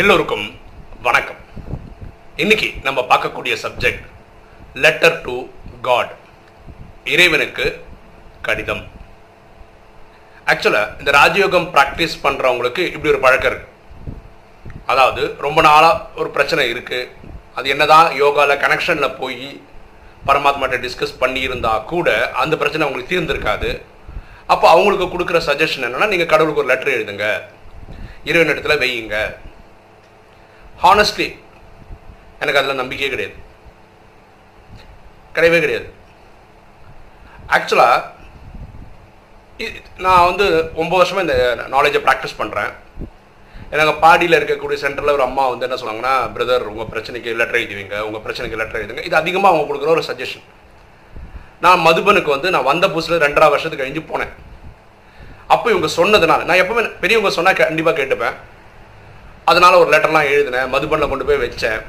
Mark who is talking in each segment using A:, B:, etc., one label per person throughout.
A: எல்லோருக்கும் வணக்கம். இன்னைக்கு நம்ம பார்க்கக்கூடிய சப்ஜெக்ட் லெட்டர் டு காட் இறைவனுக்கு கடிதம். ஆக்சுவலாக இந்த ராஜயோகம் ப்ராக்டிஸ் பண்ணுறவங்களுக்கு இப்படி ஒரு பழக்கம் இருக்கு. அதாவது ரொம்ப நாளாக ஒரு பிரச்சனை இருக்குது அது என்னதான் யோகாவில் கனெக்ஷனில் போய் பரமாத்மாட்ட டிஸ்கஸ் பண்ணியிருந்தா கூட அந்த பிரச்சனை அவங்களுக்கு தீர்ந்திருக்காது. அப்போ அவங்களுக்கு கொடுக்குற சஜஷன் என்னென்னா நீங்கள் கடவுளுக்கு ஒரு லெட்டர் எழுதுங்க. இறைவன் இடத்துல வையுங்க. ஹானஸ்ட்லி எனக்கு அதில் நம்பிக்கையே கிடையாது. கிடையவே கிடையாது. ஆக்சுவலாக நான் வந்து ஒம்பது வருஷமாக இந்த நாலேஜை ப்ராக்டிஸ் பண்ணுறேன் எனக்கு பாடியில் இருக்கக்கூடிய சென்டரில் ஒரு அம்மா வந்து என்ன சொன்னாங்கன்னா பிரதர் உங்கள் பிரச்சனைக்கு லெட்டர் எழுதுவீங்க உங்கள் பிரச்சனைக்கு லெட்டர் எழுதுங்க. இது அதிகமாக அவங்க கொடுக்குற ஒரு சஜஷன் நான் மதுபனுக்கு வந்து நான் வந்த புதுசில் ரெண்டரை வருஷத்துக்கு கழிஞ்சு போனேன். அப்போ இவங்க சொன்னதுனால நான் எப்பவுமே பெரியவங்க சொன்னால் கண்டிப்பாக கேட்டுப்பேன். அதனால் ஒரு லெட்டர்லாம் எழுதினேன் மதுபனில் கொண்டு போய் வச்சேன்.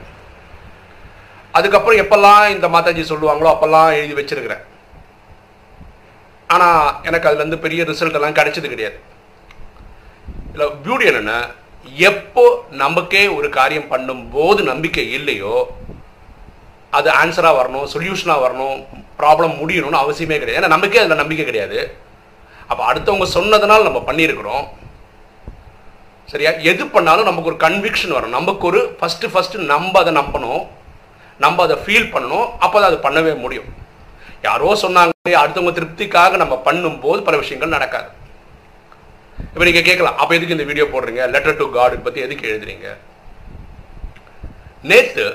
A: அதுக்கப்புறம் எப்பெல்லாம் இந்த மாதாஜி சொல்லுவாங்களோ அப்பெல்லாம் எழுதி வச்சிருக்கிறேன். ஆனால் எனக்கு அதுலேருந்து பெரிய ரிசல்ட் எல்லாம் கிடைச்சது கிடையாது. இல்லை பியூட்டி என்னென்னா எப்போ நமக்கே ஒரு காரியம் பண்ணும்போது நம்பிக்கை இல்லையோ அது ஆன்சராக வரணும் சொல்யூஷனாக வரணும் ப்ராப்ளம் முடியணும்னு அவசியமே கிடையாது. ஏன்னா நமக்கே அதில் நம்பிக்கை கிடையாது. அப்போ அடுத்தவங்க சொன்னதுனால நம்ம பண்ணியிருக்கிறோம். சரியா? எது பண்ணாலும் நமக்கு ஒரு கன்விக்ஷன் வரும். நமக்கு ஒரு ஃபஸ்ட்டு ஃபஸ்ட்டு நம்ம அதை நம்பணும். நம்ம அதை ஃபீல் பண்ணணும். அப்போ தான் அது பண்ணவே முடியும். யாரோ சொன்னாங்க அடுத்தவங்க திருப்திக்காக நம்ம பண்ணும்போது பல விஷயங்கள் நடக்காது. இப்போ நீங்கள் கேட்கலாம் அப்போ எதுக்கு இந்த வீடியோ போடுறீங்க? லெட்டர் டு காட் பற்றி எதுக்கு எழுதுறீங்க? நேற்று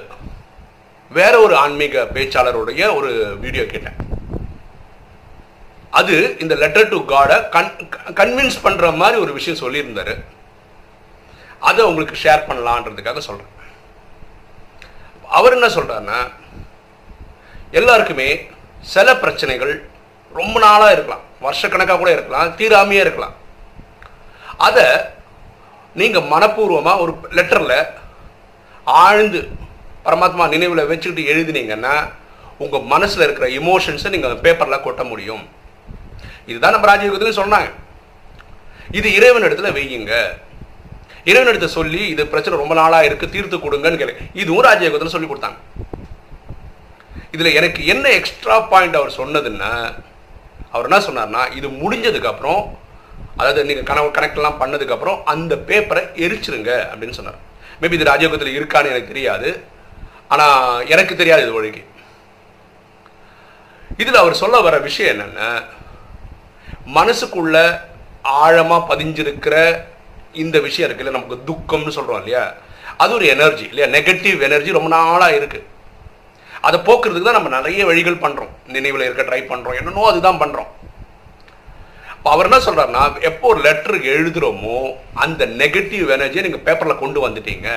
A: வேற ஒரு ஆன்மீக பேச்சாளருடைய ஒரு வீடியோ கேட்டேன். அது இந்த லெட்டர் டு காடை கன் கன்வின்ஸ் பண்ணுற மாதிரி ஒரு விஷயம் சொல்லியிருந்தாரு. அதை உங்களுக்கு ஷேர் பண்ணலான்றதுக்காக சொல்கிறேன் அவர் என்ன சொல்கிறாருன்னா எல்லாருக்குமே சில பிரச்சனைகள் ரொம்ப நாளாக இருக்கலாம். வருஷக்கணக்காக கூட இருக்கலாம் தீராமையே இருக்கலாம். அதை நீங்கள் மனப்பூர்வமாக ஒரு லெட்டரில் ஆழ்ந்து பரமாத்மா நினைவில் வச்சுக்கிட்டு எழுதினீங்கன்னா உங்கள் மனசில் இருக்கிற இமோஷன்ஸை நீங்கள் பேப்பரில் கொட்ட முடியும். இதுதான் நம்ம ராஜயோகத்துலையும் சொன்னாங்க இது இறைவன் இடத்துல வையுங்க. இறைவனிடத்தை சொல்லி இது பிரச்சனை ரொம்ப நாளாக இருக்கு தீர்த்து கொடுங்கன்னு கேளு. இதுவும் ராஜயோகத்தில் சொல்லி கொடுத்தாங்க. இதில் எனக்கு என்ன எக்ஸ்ட்ரா பாயிண்ட் அவர் சொன்னதுன்னா அவர் என்ன சொன்னார்னா இது முடிஞ்சதுக்கப்புறம் அதாவது நீங்கள் கனவு கனெக்ட்லாம் பண்ணதுக்கப்புறம் அந்த பேப்பரை எரிச்சிருங்க அப்படின்னு சொன்னார். மேபி இது ராஜயோகத்தில் இருக்கான்னு எனக்கு தெரியாது. ஆனால் எனக்கு தெரியாது இது வழிக்கு. இதில் அவர் சொல்ல வர விஷயம் என்னென்ன மனசுக்குள்ள ஆழமாக பதிஞ்சிருக்கிற இந்த விஷயம் இருக்குல்ல நமக்கு துக்கம்னு சொல்கிறோம் இல்லையா? அது ஒரு எனர்ஜி இல்லையா? நெகட்டிவ் எனர்ஜி ரொம்ப நாளாக இருக்குது அதை போக்குறதுக்கு தான் நம்ம நிறைய வழிகள் பண்ணுறோம் நினைவில் இருக்க ட்ரை பண்ணுறோம் என்னன்னோ அதுதான் பண்ணுறோம் இப்போ அவர் என்ன சொல்கிறாருன்னா எப்போ ஒரு லெட்டருக்கு எழுதுகிறோமோ அந்த நெகட்டிவ் எனர்ஜியை நீங்கள் பேப்பரில் கொண்டு வந்துட்டீங்க.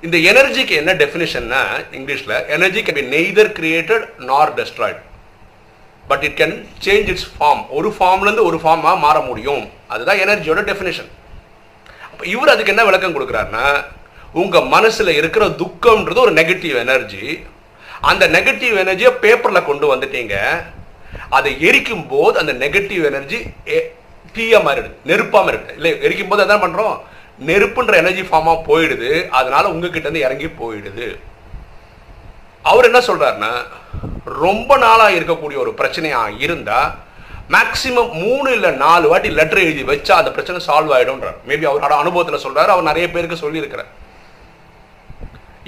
A: இந்த எனர்ஜிக்கு என்ன டெஃபினிஷன்னா இங்கிலீஷில் energy can be neither created nor destroyed but it can change its form ஒரு ஃபார்ம்லேருந்து ஒரு ஃபார்மாக மாற முடியும். அதுதான் எனர்ஜியோட டெஃபினேஷன் அப்போ இவர் அதுக்கு என்ன விளக்கம் கொடுக்குறாருன்னா உங்கள் மனசில் இருக்கிற துக்கம்ன்றது ஒரு நெகட்டிவ் எனர்ஜி அந்த நெகட்டிவ் எனர்ஜியை பேப்பரில் கொண்டு வந்துட்டீங்க. அதை எரிக்கும் போது அந்த நெகட்டிவ் எனர்ஜி தீயாக மாறிடுது நெருப்பாக மாறிடுது இல்லை எரிக்கும் போது அதான் பண்ணுறோம் நெருப்புன்ற எனர்ஜி ஃபார்மாக போயிடுது. அதனால உங்ககிட்ட இருந்து இறங்கி போயிடுது. அவர் என்ன சொல்கிறாருன்னா ரொம்ப நாளாக இருக்கக்கூடிய ஒரு பிரச்சனையாக இருந்தால் மேக்சிமம் மூணு இல்லை நாலு வாட்டி லெட்டர் எழுதி வச்சா அந்த பிரச்சனை சால்வ் ஆகிடும்ன்றார் மேபி அவரோட அனுபவத்தில் சொல்கிறார் அவர் நிறைய பேருக்கு சொல்லியிருக்கிறார்.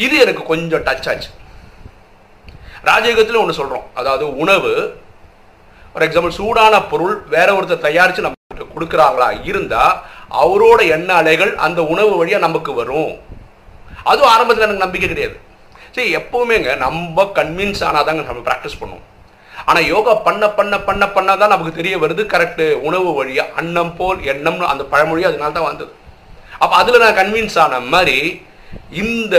A: இது எனக்கு கொஞ்சம் டச் ஆச்சு. ராஜயோகத்தில் ஒன்று சொல்கிறோம் அதாவது உணவு ஃபார் எக்ஸாம்பிள் சூடான பொருள் வேற ஒருத்தர் தயாரித்து நமக்கு கொடுக்குறாங்களா இருந்தால் அவரோட எண்ண அலைகள் அந்த உணவு வழியாக நமக்கு வரும். அதுவும் ஆரம்பத்தில் எனக்கு நம்பிக்கை கிடையாது. சரி எப்போவுமேங்க நம்ம கன்வின்ஸ் ஆனாதாங்க நம்ம ப்ராக்டிஸ் பண்ணுவோம். ஆனால் யோகா பண்ண பண்ண பண்ண பண்ண தான் நமக்கு தெரிய வருது கரெக்டு உணவு வழியாக அன்னம் போல் எண்ணம்னு அந்த பழமொழி அதனால தான் வந்தது. அப்போ அதில் நான் கன்வின்ஸ் ஆன மாதிரி இந்த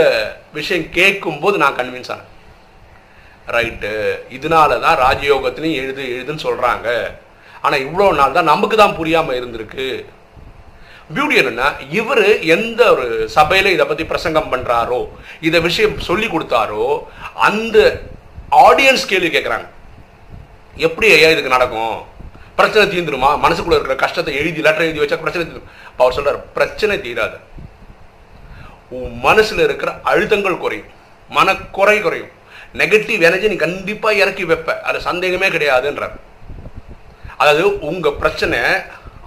A: விஷயம் கேட்கும்போது நான் கன்வின்ஸ் ஆனேன். ரைட்டு இதனால தான் ராஜயோகத்திலையும் எழுது எழுதுன்னு சொல்கிறாங்க ஆனால் இவ்வளோ நாள் தான் நமக்கு தான் புரியாமல் இருந்திருக்கு. பியூட்டி என்னன்னா இவர் எந்த ஒரு சபையில் இதை பற்றி பிரசங்கம் பண்ணுறாரோ இதை விஷயம் சொல்லி கொடுத்தாரோ அந்த ஆடியன்ஸ் கேள்வி கேட்குறாங்க எப்படி ஐயா இதுக்கு நடக்கும்? பிரச்சனை தீர்ந்துருமா? மனசுக்குள்ள இருக்கிற கஷ்டத்தை எழுதி லெட்டர் எழுதி வச்சா பிரச்சனை தீர்ந்துடும் அவர் சொல்றாரு பிரச்சனை தீராது. உன் மனசில் இருக்கிற அழுத்தங்கள் குறையும். மனக்குறை குறையும். நெகட்டிவ் எனர்ஜி நீ கண்டிப்பாக இறக்கி வைப்ப. அது சந்தேகமே கிடையாதுன்றார். அதாவது உங்கள் பிரச்சனை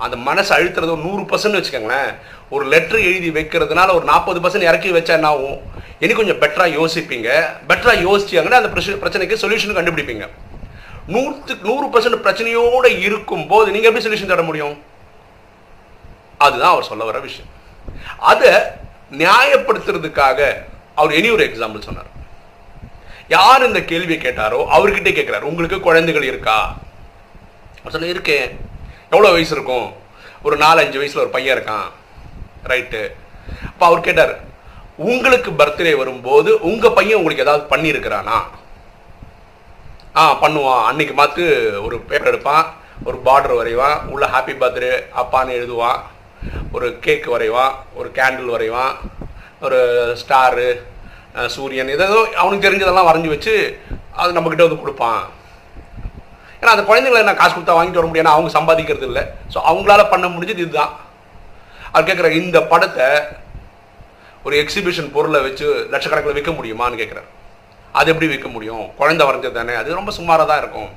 A: அந்த மனசு அழுத்துறது ஒரு நூறு பர்சன்ட் வச்சுக்கோங்களேன். ஒரு லெட்டர் எழுதி வைக்கிறதுனால ஒரு நாற்பது பர்சன்ட் இறக்கி வச்சா என்ன ஆகும்? இனி கொஞ்சம் பெட்டராக யோசிப்பீங்க. பெட்டராக யோசிச்சாங்கன்னா அந்த பிரச்சனை பிரச்சனைக்கு சொல்யூஷன் கண்டுபிடிப்பீங்க. நூற்றுக்கு நூறு பர்சன்ட் பிரச்சனையோடு இருக்கும்போது நீங்கள் எப்படி சொல்யூஷன் தர முடியும்? அதுதான் அவர் சொல்ல வர விஷயம். அதை நியாயப்படுத்துறதுக்காக அவர் இனி ஒரு எக்ஸாம்பிள் சொன்னார். யார் இந்த கேள்வியை கேட்டாரோ அவர்கிட்ட கேட்குறாரு. உங்களுக்கு குழந்தைகள் இருக்கா? சொன்ன இருக்கேன். எவ்வளோ வயசு இருக்கும்? ஒரு நாலஞ்சு வயசில் ஒரு பையன் இருக்கான். ரைட்டு அப்போ அவர் கேட்டார் உங்களுக்கு பர்த்டே வரும்போது உங்கள் பையன் உங்களுக்கு ஏதாவது பண்ணியிருக்கிறானா? ஆ பண்ணுவான். அன்னைக்கு பார்த்து ஒரு பேப்பர் எடுப்பான். ஒரு பார்டர் வரைவான். உள்ள ஹாப்பி பர்த்டே அப்பான்னு எழுதுவான். ஒரு கேக் வரைவான். ஒரு கேண்டில் வரைவான். ஒரு ஸ்டாரு சூரியன் ஏதோ அவனுக்கு தெரிஞ்சதெல்லாம் வரைஞ்சி வச்சு அது நம்மக்கிட்ட வந்து கொடுப்பான். ஏன்னா அந்த குழந்தைங்களை நான் காசு கொடுத்தா வாங்கிட்டு வர முடியாது அவங்க சம்பாதிக்கிறது இல்லை. ஸோ அவங்களால பண்ண முடிஞ்சது இதுதான். அது கேட்குற இந்த படத்தை ஒரு எக்ஸிபிஷன் பொருளை வச்சு லட்சக்கணக்கில் விற்க முடியுமான்னு கேட்குறாரு அது எப்படி விற்க முடியும்? குழந்தை வரைஞ்சது தானே? அது ரொம்ப சுமாராக தான் இருக்கும்.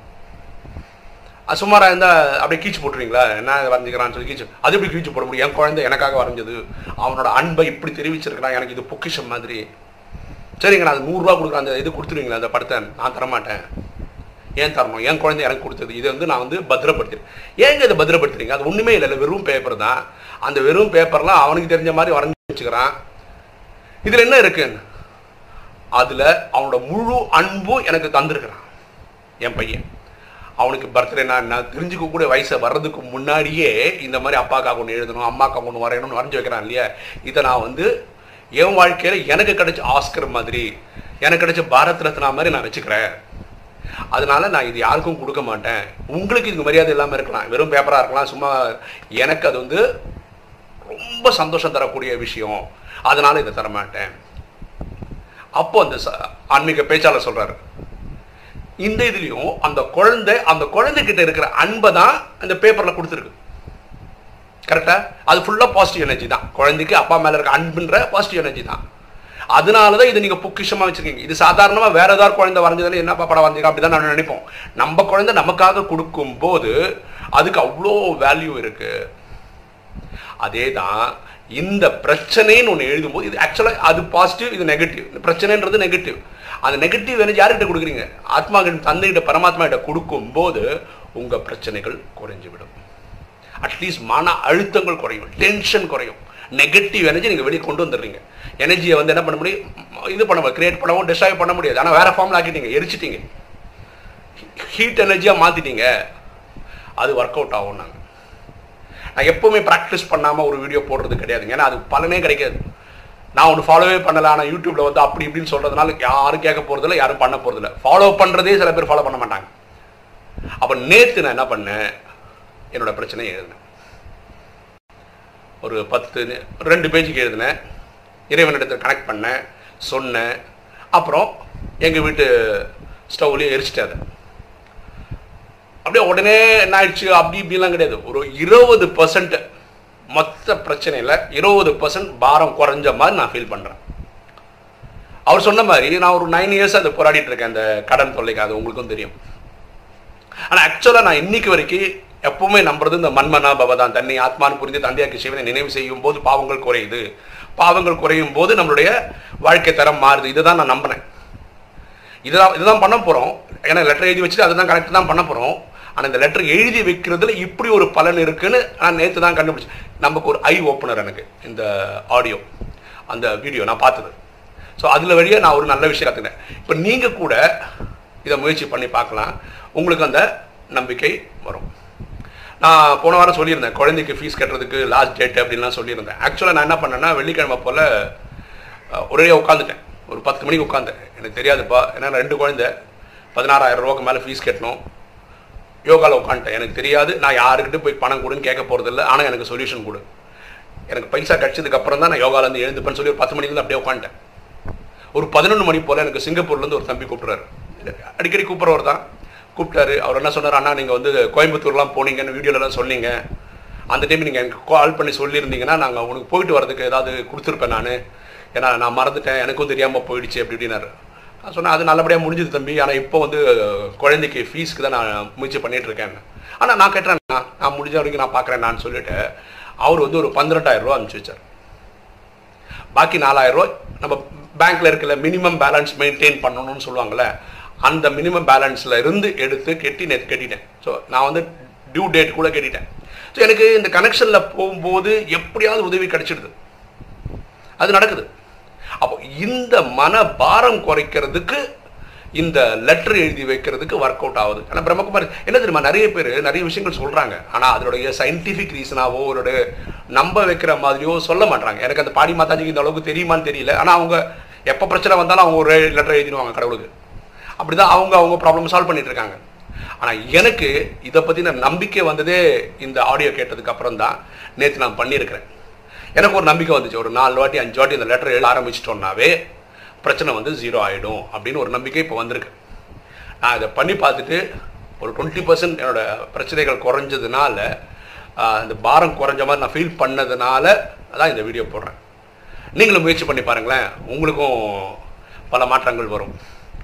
A: அது சுமாராக இருந்தால் அப்படியே கீச்சு போட்டுருவீங்களா? என்ன வரைஞ்சிக்கிறான்னு சொல்லி கீச்சு. அது எப்படி கீச்சு போட முடியும்? என் குழந்தை எனக்காக வரைஞ்சது. அவனோட அன்பை இப்படி தெரிவிச்சிருக்கிறான் எனக்கு இது பொக்கிஷம் மாதிரி. சரிங்க நான் அது நூறுரூவா கொடுக்குறேன் அந்த இது கொடுத்துருவீங்களா அந்த படத்தை? நான் தரமாட்டேன். ஏன் தரணும் என் குழந்தை எனக்கு கொடுத்தது? இது வந்து நான் வந்து பத்திரப்படுத்திடுறேன் ஏங்க இதை பத்திரப்படுத்துறீங்க? அது ஒன்றுமே இல்லை இல்லை வெறும் பேப்பர் தான். அந்த வெறும் பேப்பர்லாம் அவனுக்கு தெரிஞ்ச மாதிரி வரைஞ்சி வச்சுக்கிறான். இதில் என்ன இருக்குன்னு? அதில் அவனோட முழு அன்பும் எனக்கு தந்திருக்கிறான் என் பையன். அவனுக்கு பர்த்டேனா என்ன? தெரிஞ்சுக்க கூட வயசை வர்றதுக்கு முன்னாடியே இந்த மாதிரி அப்பாக்காக ஒன்று எழுதணும் அம்மாக்காக ஒன்று வரையணும்னு வரைஞ்சி வைக்கிறான் இல்லையா? இதை நான் வந்து என் வாழ்க்கையில் எனக்கு கிடைச்ச ஆஸ்கர் மாதிரி எனக்கு கிடைச்ச பாரத் ரத்னா மாதிரி நான் வச்சுக்கிறேன். அதனால நான் இது யாருக்கும் கொடுக்க மாட்டேன். உங்களுக்கு இதுக்கு மரியாதை இல்லாமல் இருக்கலாம். வெறும் பேப்பராக இருக்கலாம். சும்மா எனக்கு அது வந்து ரொம்ப சந்தோஷம் தரக்கூடிய விஷயம். அதனால இதை தரமாட்டேன் அப்போ அந்த ஆன்மீக பேச்சாளர் சொல்றாரு. இந்த இதுலேயும் அந்த குழந்தை அந்த குழந்தைகிட்ட இருக்கிற அன்பை தான் அந்த பேப்பரில் கொடுத்துருக்கு. கரெக்டாக அது ஃபுல்லாக பாசிட்டிவ் எனர்ஜி தான். குழந்தைக்கு அப்பா மேலே இருக்க அன்புன்ற பாசிட்டிவ் எனர்ஜி தான். அதனால தான் இதை நீங்கள் பொக்கிஷமாக வச்சுருக்கீங்க. இது சாதாரணமாக வேற ஏதாவது குழந்தை வரைஞ்சதுல என்னப்பா படம் வரைஞ்சிருக்கா? அப்படிதான் நான் நினைப்போம். நம்ம குழந்தை நமக்காக கொடுக்கும் போது அதுக்கு அவ்வளோ வேல்யூ இருக்குது அதே தான் இந்த பிரச்சனைன்னு ஒன்று எழுதும்போது இது ஆக்சுவலாக அது பாசிட்டிவ் இது நெகட்டிவ் இந்த பிரச்சனைன்றது நெகட்டிவ் அந்த நெகட்டிவ் எனர்ஜி யார்கிட்ட கொடுக்குறீங்க? ஆத்மா தந்தைகிட்ட பரமாத்மா கிட்ட கொடுக்கும்போது உங்கள் பிரச்சனைகள் குறைஞ்சிவிடும். அட்லீஸ்ட் மன அழுத்தங்கள் குறையும் டென்ஷன் குறையும். நெகட்டிவ் எனர்ஜி நீங்கள் வெளியே கொண்டு வந்துடுறீங்க. எனர்ஜியை வந்து என்ன பண்ண முடியும்? இது பண்ண கிரியேட் பண்ணவும் டிஸ்ட்ராய் பண்ண முடியாது. ஆனால் வேற ஃபார்மில் ஆக்கிட்டீங்க எரிச்சிட்டீங்க. ஹீட் எனர்ஜியாக மாற்றிட்டீங்க அது ஒர்க் அவுட் ஆகும் நாங்கள் நான் எப்போவுமே ப்ராக்டிஸ் பண்ணாமல் ஒரு வீடியோ போடுறது கிடையாதுங்க. ஏன்னா அது பலனே கிடைக்காது. நான் ஒன்று ஃபாலோவே பண்ணல. ஆனால் யூடியூப்பில் வந்து அப்படி இப்படின்னு சொல்கிறதுனால யாரும் கேட்க போகிறதில்ல யாரும் பண்ண போகிறதில்ல ஃபாலோ பண்ணுறதே சில பேர் ஃபாலோ பண்ண மாட்டாங்க. அப்போ நேற்று நான் என்ன பண்ணேன்? என்னோட பிரச்சனையை எழுதினேன். ஒரு பத்து ரெண்டு பேஜுக்கு எழுதினேன். இறைவனிடத்தில் கனெக்ட் பண்ணேன் சொன்னேன். அப்புறம் எங்கள் வீட்டு ஸ்டவ்லேயும் எரிச்சிட்டேன் அப்படியே உடனே என்ன ஆயிடுச்சு? அப்படி இப்படிலாம் கிடையாது. ஒரு இருபது பர்சன்ட் மொத்த பிரச்சனையில் இருபது பர்சன்ட் பாரம் குறைஞ்ச மாதிரி நான் ஃபீல் பண்ணுறேன் அவர் சொன்ன மாதிரி நான் ஒரு நைன் இயர்ஸ் அதை போராடிட்டு இருக்கேன். அந்த கடன் தொல்லைக்கு அது உங்களுக்கும் தெரியும். ஆனால் ஆக்சுவலாக நான் இன்னைக்கு வரைக்கும் எப்பவுமே நம்புறது இந்த மண்மனா பவதான் தன்னை ஆத்மான்னு புரிந்து தந்தையாக்கு சிவனை நினைவு செய்யும் போது பாவங்கள் குறையுது. பாவங்கள் குறையும் போது நம்மளுடைய வாழ்க்கை தரம் மாறுது. இதை தான் நான் நம்பினேன் இதுதான் இதுதான் பண்ண போகிறோம் ஏன்னா லெட்டர் எழுதி வச்சுட்டு அதுதான் கரெக்ட் தான் பண்ண போகிறோம் ஆனால் இந்த லெட்டர் எழுதி வைக்கிறதுல இப்படி ஒரு பலன் இருக்குன்னு நான் நேற்று தான் கண்டுபிடிச்சேன். நமக்கு ஒரு ஐ ஓப்பனர் எனக்கு இந்த ஆடியோ அந்த வீடியோ நான் பார்த்தது. ஸோ அதில் வழியாக நான் ஒரு நல்ல விஷயம் கற்றுக்கினேன் இப்போ நீங்கள் கூட இதை முயற்சி பண்ணி பார்க்கலாம். உங்களுக்கு அந்த நம்பிக்கை வரும். நான் போன வாரம் சொல்லியிருந்தேன் குழந்தைக்கு ஃபீஸ் கட்டுறதுக்கு லாஸ்ட் டேட் அப்படின்லாம் சொல்லியிருந்தேன். ஆக்சுவலாக நான் என்ன பண்ணேன்னா வெள்ளிக்கிழமை போல் ஒரே உட்காந்துட்டேன். ஒரு பத்து மணிக்கு உட்காந்தேன். எனக்கு தெரியாதுப்பா. ஏன்னா ரெண்டு குழந்தை. பதினாறாயிரம் ரூபாய்க்கு மேலே ஃபீஸ் கட்டணும். யோகாவில் உட்காந்துட்டேன். எனக்கு தெரியாது. நான் யாருக்கிட்ட போய் பணம் கொடுன்னு கேட்க போகிறதில்ல ஆனால் எனக்கு சொல்யூஷன் கொடு. எனக்கு பைசா கிடச்சதுக்கப்புறம் தான் நான் யோகாலேருந்து எழுந்துப்பேன்னு சொல்லி ஒரு பத்து மணிலேருந்து அப்படியே உட்காந்துட்டேன். ஒரு பதினொன்று மணி போல் எனக்கு சிங்கப்பூர்லேருந்து ஒரு தம்பி கூப்பிட்றாரு. அடிக்கடி கூப்பிட்றவர் தான் கூப்பிட்டாரு. அவர் என்ன சொன்னார்? அண்ணா நீங்கள் வந்து கோயம்புத்தூர்லாம் போனீங்கன்னு வீடியோலலாம் சொன்னீங்க. அந்த டைம் நீங்கள் எனக்கு கால் பண்ணி சொல்லியிருந்தீங்கன்னா நாங்கள் உனக்கு போயிட்டு வரதுக்கு ஏதாவது கொடுத்துருப்பேன் நான். ஏன்னா நான் மறந்துட்டேன். எனக்கும் தெரியாமல் போயிடுச்சு அப்படி இப்படின்னாரு. நான் சொன்னேன் அது நல்லபடியாக முடிஞ்சது தம்பி. ஆனால் இப்போ வந்து குழந்தைக்கு ஃபீஸ்க்கு தான் நான் முயற்சி பண்ணிகிட்ருக்கேன் இருக்கேன். ஆனால் நான் கேட்டேன் நான் முடிஞ்ச வரைக்கும் நான் பார்க்குறேன் நான் சொல்லிவிட்டேன் அவர் வந்து ஒரு பன்னிரெண்டாயிரம் ரூபா அனுப்பிச்சு வச்சார். பாக்கி நாலாயிரம் ரூபாய் நம்ம பேங்க்கில் இருக்கிற மினிமம் பேலன்ஸ் மெயின்டைன் பண்ணணும்னு சொல்லுவாங்களே அந்த மினிமம் பேலன்ஸில் இருந்து எடுத்து கெட்டினேன் நேற்று கட்டிட்டேன் ஸோ நான் வந்து டியூ டேட் கூட கட்டிட்டேன். ஸோ எனக்கு இந்த கனெக்ஷனில் போகும்போது எப்படியாவது உதவி கிடைச்சிடுது. அது நடக்குது. அப்போ இந்த மன பாரம் குறைக்கிறதுக்கு இந்த லெட்டர் எழுதி வைக்கிறதுக்கு ஒர்க் அவுட் ஆகுது. ஆனால் பிரம்மகுமார் என்ன தெரியுமா? நிறைய பேர் நிறைய விஷயங்கள் சொல்கிறாங்க ஆனால் அதனுடைய சயின்டிஃபிக் ரீசனாவோ ஒரு நம்ப வைக்கிற மாதிரியோ சொல்ல மாட்டாங்க எனக்கு அந்த பாடி மாதாஜிக்கு இந்த அளவுக்கு தெரியுமான்னு தெரியல. ஆனால் அவங்க எப்போ பிரச்சனை வந்தாலும் அவங்க ஒரு லெட்டர் எழுதிடுவாங்க கடவுளுக்கு. அப்படிதான் அவங்க அவங்க ப்ராப்ளம் சால்வ் பண்ணிட்டு இருக்காங்க ஆனால் எனக்கு இதை பற்றின நம்பிக்கை வந்ததே இந்த ஆடியோ கேட்டதுக்கு அப்புறம் தான் நேற்று நான் பண்ணியிருக்கிறேன். எனக்கு ஒரு நம்பிக்கை வந்துச்சு. ஒரு நாலு வாட்டி அஞ்சு வாட்டி இந்த லெட்டர் எழுத ஆரம்பிச்சிட்டோம்னாவே பிரச்சனை வந்து ஜீரோ ஆகிடும் அப்படின்னு ஒரு நம்பிக்கை இப்போ வந்திருக்கு. நான் இதை பண்ணி பார்த்துட்டு ஒரு டுவெண்ட்டி பர்சன்ட் என்னோட பிரச்சனைகள் குறைஞ்சதுனால இந்த பாரம் குறைஞ்ச மாதிரி நான் ஃபீல் பண்ணதுனால அதான் இந்த வீடியோ போடுறேன். நீங்களும் முயற்சி பண்ணி பாருங்களேன். உங்களுக்கும் பல மாற்றங்கள் வரும்.